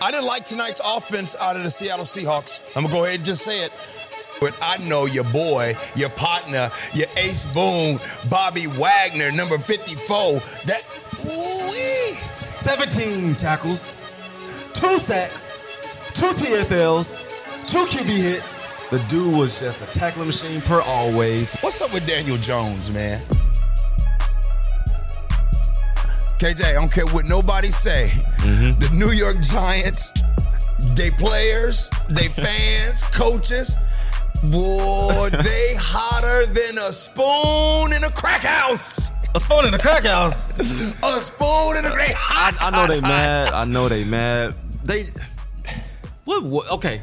I didn't like tonight's offense out of the Seattle Seahawks. I'm gonna go ahead and just say it. But I know your boy, your partner, your ace boom, Bobby Wagner, number 54. That ooh 17 tackles, two sacks, two TFLs, two QB hits. The dude was just a tackling machine per always. What's up with Daniel Jones, man? KJ, I don't care what nobody say. Mm-hmm. The New York Giants, they players, they fans, coaches, boy, they hotter than a spoon in a crack house. A spoon in a crack house. A spoon in a great I, I know they mad. I know they mad. They what, what? Okay.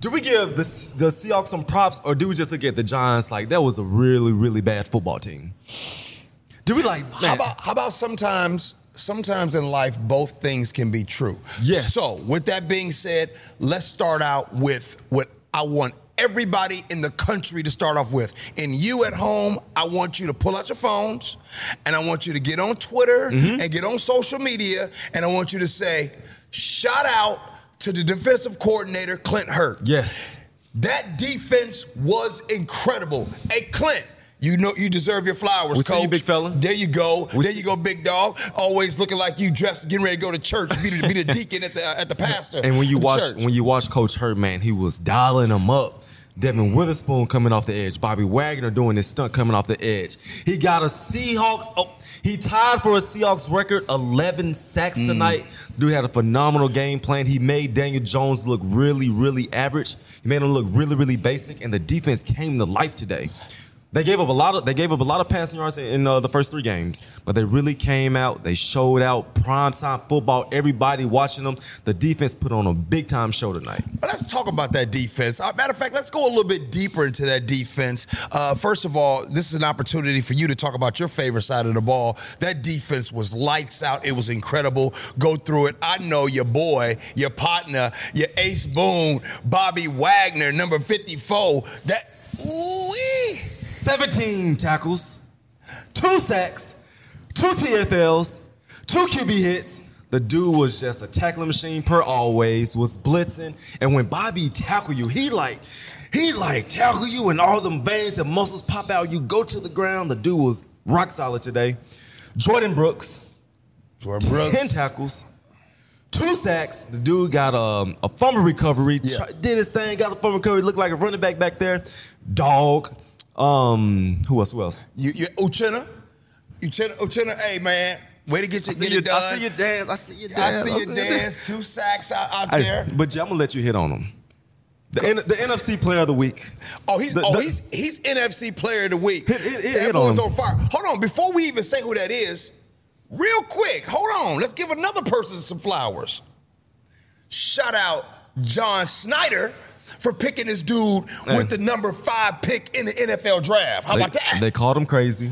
Do we give the the Seahawks some props, or do we just look at the Giants like that was a really really bad football team? Do we like How about how about sometimes sometimes in life both things can be true. Yes. So with that being said, let's start out with what I want everybody in the country to start off with. And you at home, I want you to pull out your phones and I want you to get on Twitter Mm-hmm. and get on social media and I want you to say, shout out to the defensive coordinator, Clint Hurtt. yes? That defense was incredible. Hey, Clint, you know you deserve your flowers, We coach. you, big fella. There you go. We there you go, big dog. Always looking like you dressed, getting ready to go to church, be the, be the deacon at the at the pastor. And when you watch church. when you watch Coach Hurtt, man, he was dialing them up. Devon Witherspoon coming off the edge. Bobby Wagner doing his stunt coming off the edge. He got a Seahawks. Oh, he tied for a Seahawks record, 11 sacks Mm. tonight. Dude had a phenomenal game plan. He made Daniel Jones look really, really average. He made him look really, really basic, and the defense came to life today. They gave up a lot of they gave up a lot of passing yards in uh, the first three games, but they really came out. They showed out prime time football. Everybody watching them. The defense put on a big time show tonight. Let's talk about that defense. Uh, matter of fact, let's go a little bit deeper into that defense. Uh, first of all, this is an opportunity for you to talk about your favorite side of the ball. That defense was lights out. It was incredible. Go through it. I know your boy, your partner, your ace boom, Bobby Wagner, number 54. That ooh 17 tackles, two sacks, two TFLs, two QB hits. The dude was just a tackling machine per always, was blitzing. And when Bobby tackle you, he like, he like tackle you and all them veins and muscles pop out. You go to the ground. The dude was rock solid today. Jordyn Brooks, Jordyn 10 tackles, two sacks. The dude got um, a fumble recovery, Yeah. did his thing, got a fumble recovery, looked like a running back back there. Dog. Um, who else? Who else? You, you Uchenna? Uchenna, Uchenna, hey man, way to get your I see, get you, it done. I see you dance. I see you I dance. see you dance. Two sacks out, out Hey, there. but yeah, I'm gonna let you hit on him. The, N- the NFC Player of the Week. Oh, he's The- oh the- he's he's NFC Player of the Week. Hit- hit- hit- that hit boy's on on fire. Hold on, before we even say who that is, real quick, hold on. Let's give another person some flowers. Shout out John Schneider for picking this dude Hey. with the number five pick in the NFL draft. How They, about that? they called him crazy.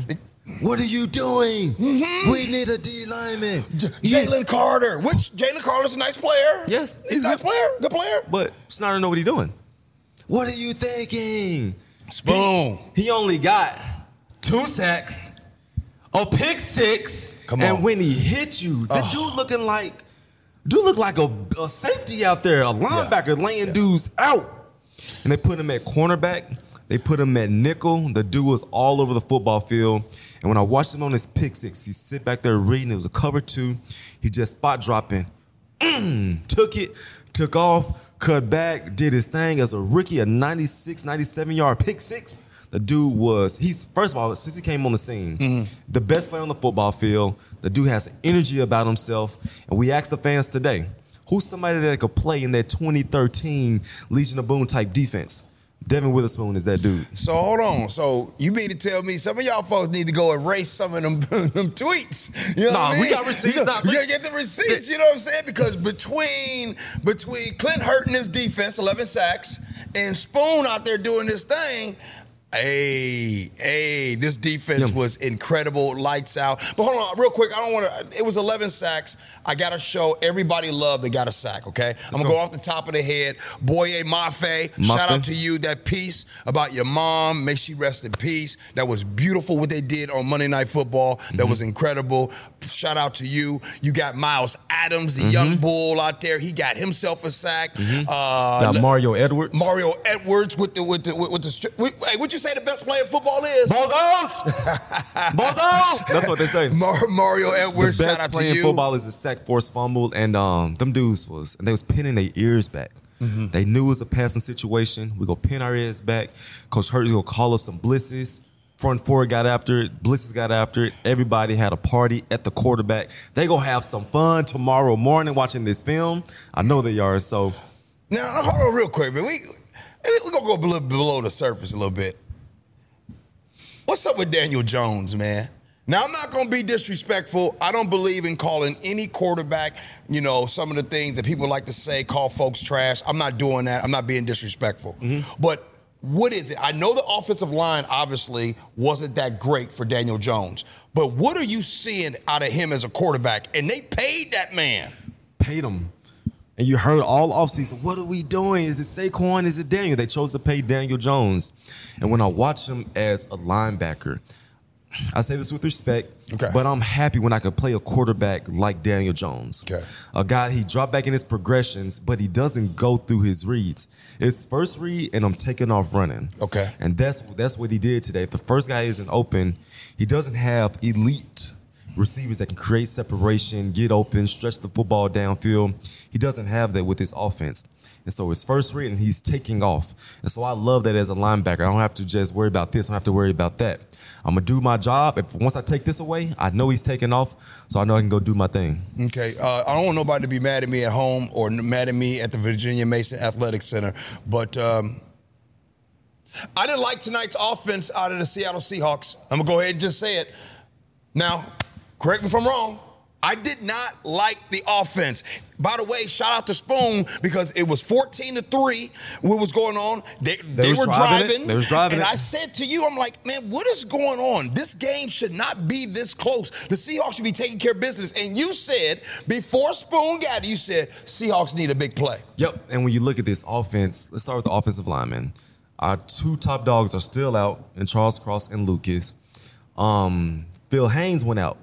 What are you doing? Mm-hmm. We need a D lineman. J- Jalen Carter, which Jalen Carter's a nice player. Yes, he's a nice good. player, good player. But Schneider know what he's doing. What are you thinking? Spoon. He, he only got two sacks, a pick six, Come on. and when he hit you, the dude looking like, dude look like a, a safety out there, a linebacker laying dudes out. And they put him at cornerback. They put him at nickel. The dude was all over the football field. And when I watched him on his pick six, he sit back there reading. It was a cover two. He just spot dropping mm, took it, took off, cut back, did his thing as a rookie, a 96, 97 yard pick six. The dude was, he's, first of all, since he came on the scene, mm-hmm. the best player on the football field. The dude has energy about himself. And we asked the fans today, who's somebody that could play in that 2013 Legion of Boom type defense? Devon Witherspoon is that dude. So hold on. So you mean to tell me some of y'all folks need to go erase some of them, them tweets? You know Nah, we mean? got receipts. You, Nah, you gotta get the receipts. You know what I'm saying? Because between between Clint Hurtt and his defense, 11 sacks, and Spoon out there doing his thing, Hey, hey, this defense Yeah. was incredible, lights out. But hold on, real quick, I don't want to. It was 11 sacks. I got to show everybody love they got a sack, okay? I'm going to go. go off the top of the head. Boye Mafe, Mafe. shout out to you. That piece about your mom, may she rest in peace. That was beautiful what they did on Monday Night Football. That Mm-hmm. was incredible. Shout out to you. You got Myles Adams, the Mm-hmm. young bull out there. He got himself a sack. Uh, Got Mario Edwards. Mario Edwards with the with the with, with the. stri- Wait, hey, what you say the best player in football is? Bozos! Bozos! That's what they say. Mar- Mario The Edwards. Shout best out play to in football is the sack force fumble, and um, them dudes was and they was pinning their ears back. Mm-hmm. They knew it was a passing situation. We go pin our ears back. Coach Hurtt's gonna call up some blisses. Front four got after it. Blisses got after it. Everybody had a party at the quarterback. They gonna have some fun tomorrow morning watching this film. I know they are. So Now hold on, real quick, man. We we gonna go below, below the surface a little bit. What's up with Daniel Jones, man? Now I'm not gonna be disrespectful. I don't believe in calling any quarterback, you know, some of the things that people like to say, call folks trash. I'm not doing that. I'm not being disrespectful. Mm-hmm. But what is it? I know the offensive line obviously wasn't that great for Daniel Jones, but what are you seeing out of him as a quarterback? And they paid that man. paid him. And you heard all offseason, what are we doing? Is it Saquon? Is it Daniel? They chose to pay Daniel Jones. And when I watch him as a linebacker, I say this with respect, Okay. but I'm happy when I could play a quarterback like Daniel Jones. Okay. A guy, he dropped back in his progressions, but he doesn't go through his reads. It's first read, and I'm taking off running. Okay. And that's that's what he did today. If the first guy isn't open, he doesn't have elite receivers that can create separation, get open, stretch the football downfield. He doesn't have that with his offense. And so his first read, and he's taking off. And so I love that as a linebacker. I don't have to just worry about this. I don't have to worry about that. I'm gonna do my job. If once I take this away, I know he's taking off, so I know I can go do my thing. Okay, uh, I don't want nobody to be mad at me at home or mad at me at the Virginia Mason Athletic Center, but um, I didn't like tonight's offense out of the Seattle Seahawks. I'm gonna go ahead and just say it. Now, correct me if I'm wrong. I did not like the offense. By the way, shout out to Spoon because it was 14 to 3 what was going on. They, they, was were driving driving. They was driving And it. I said to you, I'm like, man, what is going on? This game should not be this close. The Seahawks should be taking care of business. And you said, before Spoon got it, you said, Seahawks need a big play. Yep. And when you look at this offense, let's start with the offensive linemen. Our two top dogs are still out, in Charles Cross and Lucas. Um, Phil Haynes went out.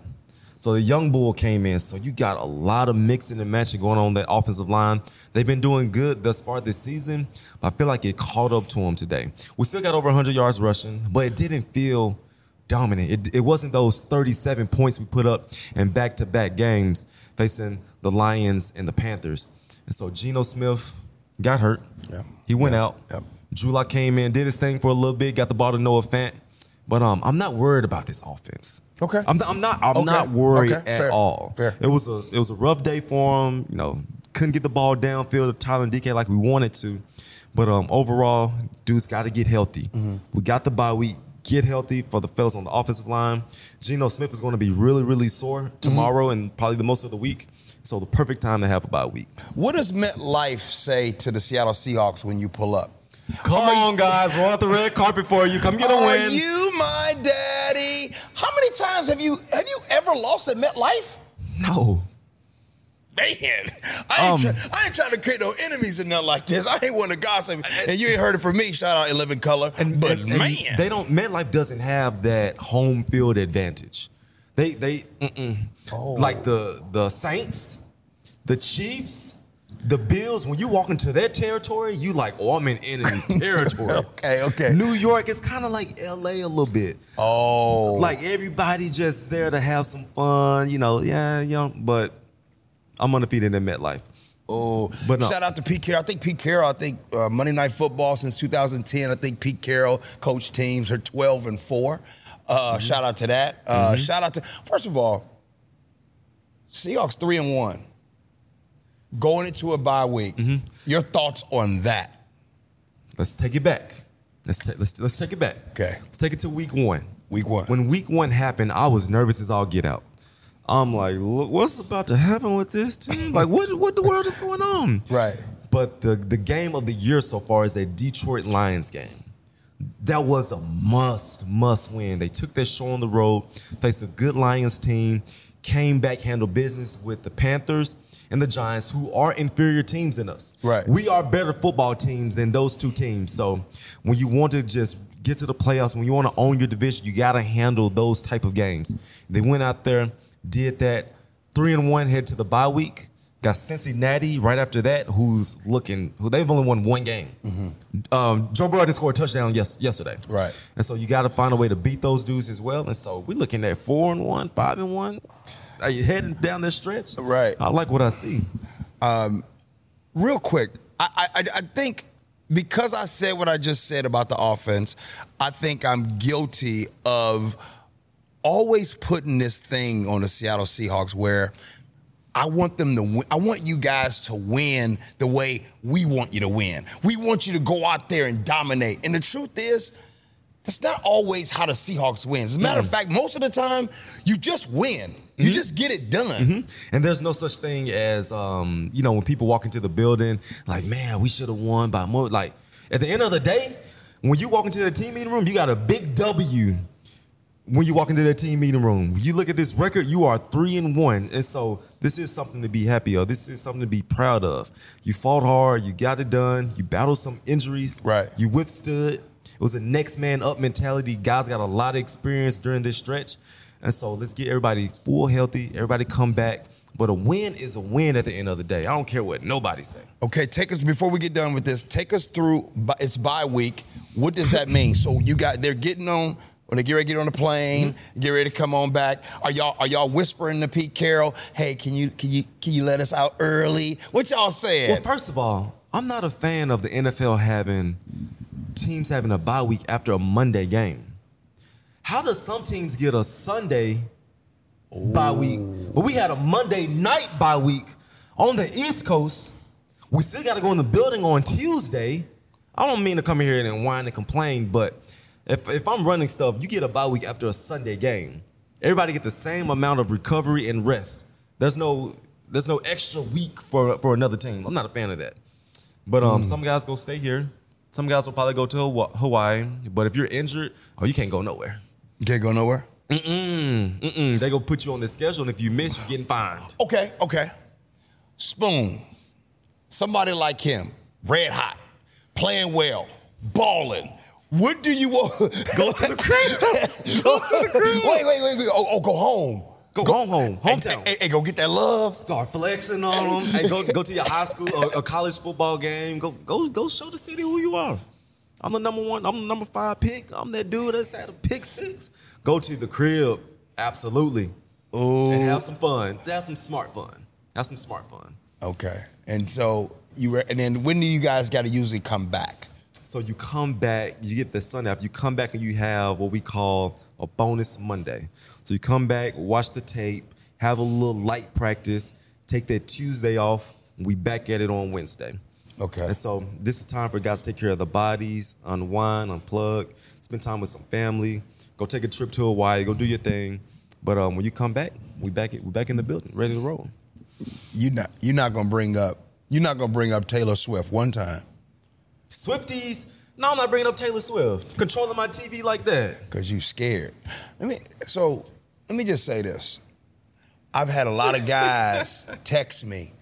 So the young bull came in. So you got a lot of mixing and matching going on that offensive line. They've been doing good thus far this season, but I feel like it caught up to them today. We still got over 100 yards rushing, but it didn't feel dominant. It, it wasn't those 37 points we put up in back-to-back games facing the Lions and the Panthers. And so Geno Smith got hurt. Yeah. He went Yeah. out. Drew Lock came in, did his thing for a little bit, got the ball to Noah Fant. But um, I'm not worried about this offense. Okay. I'm, I'm not. I'm Okay. not worried Okay. at Fair. all. Fair. It was a it was a rough day for him. You know, couldn't get the ball downfield of Tyler and DK like we wanted to. But um, overall, dudes got to get healthy. Mm-hmm. We got the bye week. Get healthy for the fellas on the offensive line. Geno Smith is going to be really, really sore Mm-hmm. tomorrow and probably the most of the week. So the perfect time to have a bye week. What does MetLife say to the Seattle Seahawks when you pull up? Come Are on, you- guys, roll out the red carpet for you. Come get a win. Are you my daddy? How many times have you have you ever lost at MetLife? no. Man, I ain't, Um, try, I ain't trying to create no enemies or nothing like this. I ain't want to gossip, and you ain't heard it from me. Shout out 11 Color. And, but and- and man, they don't. MetLife doesn't have that home field advantage. They they. Oh. like the the Saints, the Chiefs, the Bills. When you walk into their territory, you like, oh, I'm in enemy's territory. Okay, okay. New York is kind of like L.A. a little bit. oh, Like everybody just there to have some fun. You know, yeah, you know. But I'm undefeated in MetLife. Oh, But no. shout out to Pete Carroll. I think Pete Carroll. I think uh, Monday Night Football since 2010. I think Pete Carroll coached teams are 12 and four. Uh, Mm-hmm. Shout out to that. Uh, Shout out to first of all, Seahawks three and one, going into a bye week. Mm-hmm. Your thoughts on that? Let's take it back. Let's ta- let's let's take it back. Okay. Let's take it to week one. Week one. When week one happened, I was nervous as all get out. I'm like, look, what's about to happen with this team? Like, what what the world is going on? Right. But the the game of the year so far is that Detroit Lions game. that was a must, must win. They took their show on the road, faced a good Lions team, came back, handled business with the Panthers and the Giants, who are inferior teams than us. Right. We are better football teams than those two teams. So when you want to just get to the playoffs, when you want to own your division, you got to handle those type of games. They went out there, did that. Three and one, head to the bye week. Got Cincinnati right after that, who's looking, who they've only won one game. Um, Joe Burrow didn't score a touchdown yes, yesterday. Right. And so you got to find a way to beat those dudes as well. And so we're looking at four and one, five and one. Are you heading down this stretch? Right. I like what I see. Um, real quick, I, I I think because I said what I just said about the offense, I think I'm guilty of always putting this thing on the Seattle Seahawks where I want them to win. I want you guys to win the way we want you to win. We want you to go out there and dominate. And the truth is, that's not always how the Seahawks win. As a matter of mm. fact, most of the time, you just win. You mm-hmm. just get it done. Mm-hmm. And there's no such thing as, um, you know, when people walk into the building, like, man, we should have won by more. Like, at the end of the day, when you walk into the team meeting room, you got a big W. When you walk into the team meeting room, you look at this record, you are three and one. And so this is something to be happy of. This is something to be proud of. You fought hard, you got it done, you battled some injuries. Right. You withstood. It was a next man up mentality. Guys got a lot of experience during this stretch. And so let's get everybody full healthy, everybody come back. But a win is a win at the end of the day. I don't care what nobody say. Okay, take us before we get done with this. Take us through. It's bye week. What does that mean? So you got they're getting on when they get ready to get on the plane, get ready to come on back. Are y'all are y'all whispering to Pete Carroll? Hey, can you can you can you let us out early? What y'all saying? Well, first of all, I'm not a fan of the NFL having teams having a bye week after a Monday game. How does some teams get a Sunday bye week, but we had a Monday night bye week on the East Coast? We still got to go in the building on Tuesday. I don't mean to come here and whine and complain, but if, if I'm running stuff, you get a bye week after a Sunday game. Everybody get the same amount of recovery and rest. There's no there's no extra week for for another team. I'm not a fan of that. But um, some guys go stay here. Some guys will probably go to Hawaii. But if you're injured, oh, you can't go nowhere. You can't go nowhere. Mm-mm, mm-mm. They go put you on the schedule, and if you miss, you're getting fined. Okay, okay. Spoon, somebody like him, red hot, playing well, balling. What do you want? Go to the crib. go to the crib. Wait, wait, wait, wait. Oh, oh, go home. Go, home, home, hometown. Hey, hey, go get that love. Start flexing on them. hey, go go to your high school or, or college football game. Go go go show the city who you are. I'm the number one. I'm the number five pick. I'm that dude that's had a pick six. Go to the crib. Absolutely. Ooh. And have some fun. Have some smart fun. Have some smart fun. Okay. And so you were, and then when do you guys got to usually come back? So you come back, you get the Sunday off. You come back and you have what we call a bonus Monday. So you come back, watch the tape, have a little light practice, take that Tuesday off. We back at it on Wednesday. Okay. And so this is time for guys to take care of the bodies, unwind, unplug, spend time with some family, go take a trip to Hawaii, go do your thing. But um, when you come back, we back it, we back in the building, ready to roll. You not you're not gonna bring up you're not gonna bring up Taylor Swift one time Swifties, no, I'm not bringing up Taylor Swift. Controlling my TV like that. because you scared. Let me so let me just say this. I've had a lot of guys text me,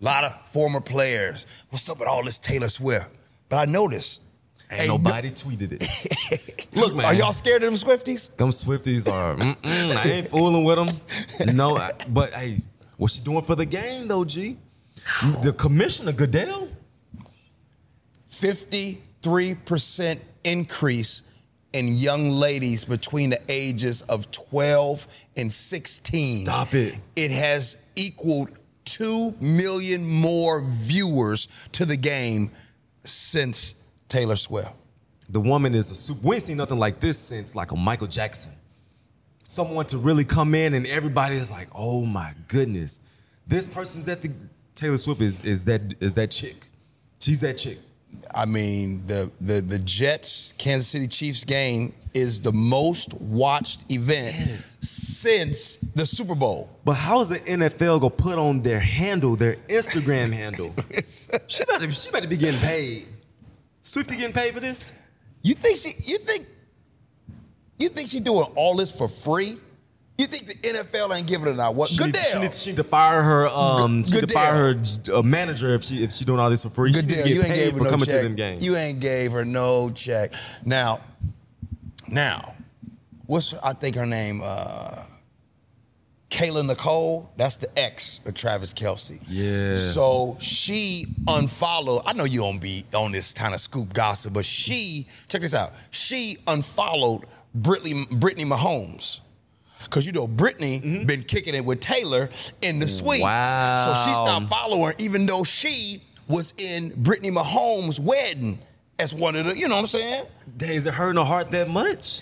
a lot of former players. What's up with all this Taylor Swift? But I noticed. Ain't no- nobody tweeted it. Look, man. Are y'all scared of them Swifties? Them Swifties are. I ain't fooling with them. No, I- but hey, what's she doing for the game though, Gee? The commissioner Goodell. 53% increase in young ladies between the ages of 12 and 16. Stop it. It has equaled 2 million more viewers to the game since Taylor Swift. The woman is a super. We ain't seen nothing like this since like a Michael Jackson. Someone to really come in and everybody is like, oh my goodness, this person's at the Taylor Swift is is that is that chick. She's that chick. I mean, the the the Jets Kansas City Chiefs game is the most watched event Yes. since the Super Bowl. But how's the NFL gonna put on their handle, their Instagram handle? She better, she better be getting paid. Swifty getting paid for this? You think she? You think? You think she doing all this for free? You think the NFL ain't giving her that? What? She, Good She deal. needs she need to fire her. Um, she need to fire her uh, manager if she if she doing all this for free. Good deal. You ain't gave her no coming check. to them games. You ain't gave her no check. Now, now, what's I think her name? Uh, Kayla Nicole. That's the ex of Travis Kelce. Yeah. So she unfollowed. I know you don't be on this kind of scoop gossip, but she check this out. She unfollowed Brittany Brittany Mahomes. Cause you know Brittany mm-hmm. been kicking it with Taylor in the suite. Wow. So she stopped following even though she was in Brittany Mahomes' wedding as one of the, you know what I'm saying? Is it hurting her heart that much?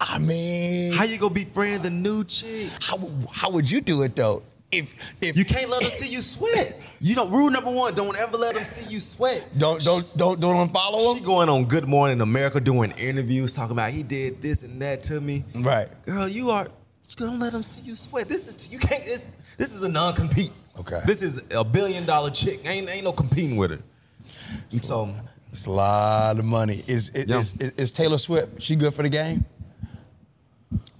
I mean, How you gonna befriend the new chick? how, how would you do it though? If if You can't let them see you sweat. You know, rule number one: don't ever let them see you sweat. don't don't don't don't unfollow She him. going on Good Morning America doing interviews talking about he did this and that to me. Right. Girl, you are. Don't let them see you sweat. This is you can't. This this is a non-compete. Okay. This is a billion dollar chick. Ain't ain't no competing with her. And so It's a lot of money. Is is, Yeah. is is is Taylor Swift? She good for the game?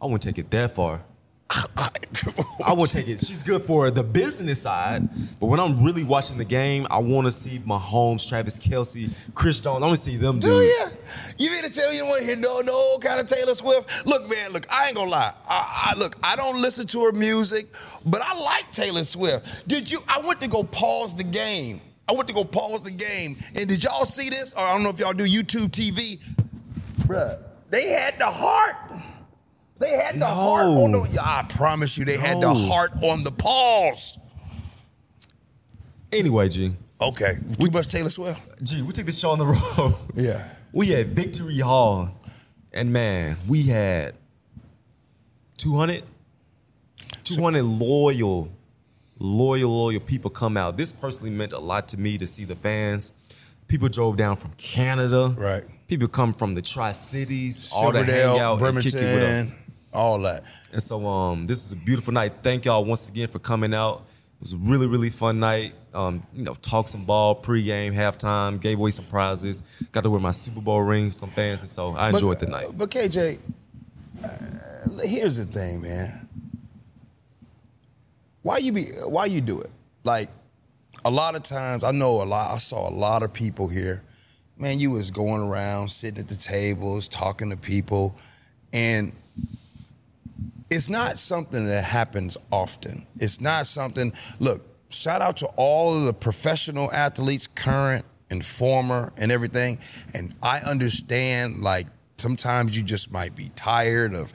I wouldn't take it that far. I would take it. She's good for the business side, but when I'm really watching the game, I want to see Mahomes, Travis Kelce, Chris Jones. I want to see them Do dudes. you? You mean to tell me you don't want to hear no no kind of Taylor Swift? Look, man, look, I ain't gonna lie. I, I look, I don't listen to her music, but I like Taylor Swift. Did you? I went to go pause the game. I went to go pause the game, and did y'all see this? Or I don't know if y'all do YouTube TV, bruh. They had the heart. They had the No. heart on the. Yeah, I promise you, they had the heart on the pause. Anyway, Gee, Okay, too much Taylor Swift. Gee, we took this show on the road. Yeah. We had Victory Hall, and man, we had 200, 200 loyal, loyal, loyal people come out. This personally meant a lot to me to see the fans. People drove down from Canada. Right. People come from the Tri Cities, all to hang out and kick it with us. All that. And so um, this was a beautiful night. Thank y'all once again for coming out. It was a really, really fun night. Um, you know, talk some ball, pregame, halftime, gave away some prizes. Got to wear my Super Bowl ring with some fans, and so I enjoyed the night. But KJ, uh, here's the thing, man. Why you be? Why you do it? Like a lot of times, I know a lot. I saw a lot of people here. Man, you was going around, sitting at the tables, talking to people, and it's not something that happens often. It's not something. Look, shout out to all of the professional athletes, current and former, and everything. And I understand, like sometimes you just might be tired of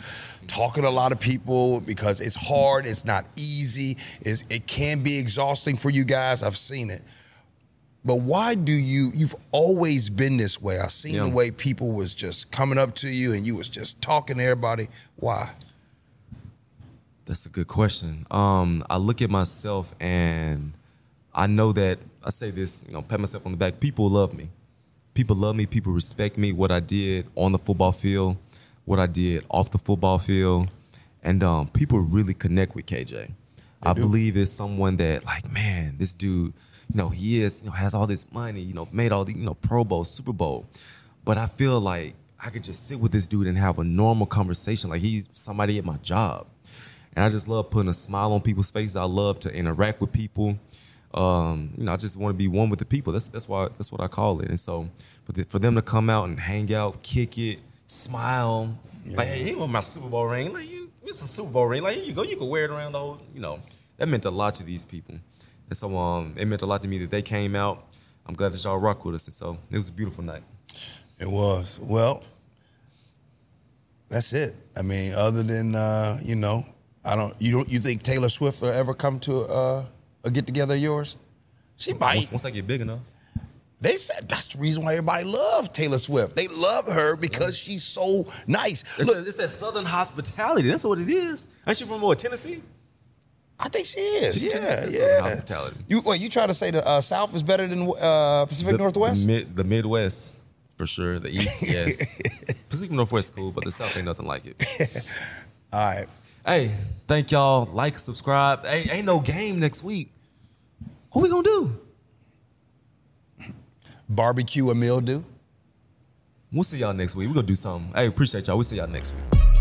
talking to a lot of people because it's hard. It's not easy. It's, it can be exhausting for you guys. I've seen it. But why do you? You've always been this way. I've seen Yeah. the way people was just coming up to you and you was just talking to everybody. Why? That's a good question. Um, I look at myself and I know that I say this, you know, pat myself on the back. People love me. People love me. People respect me. What I did on the football field, what I did off the football field, and um, people really connect with KJ. I believe it's someone that, like, man, this dude, you know, he is, you know, has all this money, you know, made all the, you know, Pro Bowl, Super Bowl, but I feel like I could just sit with this dude and have a normal conversation, like he's somebody at my job. And I just love putting a smile on people's faces. I love to interact with people. Um, you know, I just want to be one with the people. That's that's why that's what I call it. And so for the, for them to come out and hang out, kick it, smile, like hey, here with my Super Bowl ring. Like you, it's a Super Bowl ring. Like here you go, you can wear it around the whole. You know, that meant a lot to these people. And so um, it meant a lot to me that they came out. I'm glad that y'all rock with us. And so it was a beautiful night. It was. Well, that's it. I mean, other than uh, you know, I don't. You don't. You think Taylor Swift will ever come to uh, a get together of yours? She might. Once, once I get big enough. They said that's the reason why everybody loves Taylor Swift. They love her because she's so nice. It's, Look, that, it's that Southern hospitality. That's what it is. Ain't she from what, Tennessee? I think she is. She- yeah, yeah. Southern hospitality. You wait. You try to say the uh, South is better than uh, Pacific The- Northwest? The, mid, the Midwest, for sure. The East, yes. Pacific Northwest cool, but the South ain't nothing like it. All right. Hey, thank y'all. Like, subscribe. Hey, ain't no game next week. What we gonna do? Barbecue a mildew. We'll see y'all next week. We're gonna do something. Hey, appreciate y'all. We'll see y'all next week.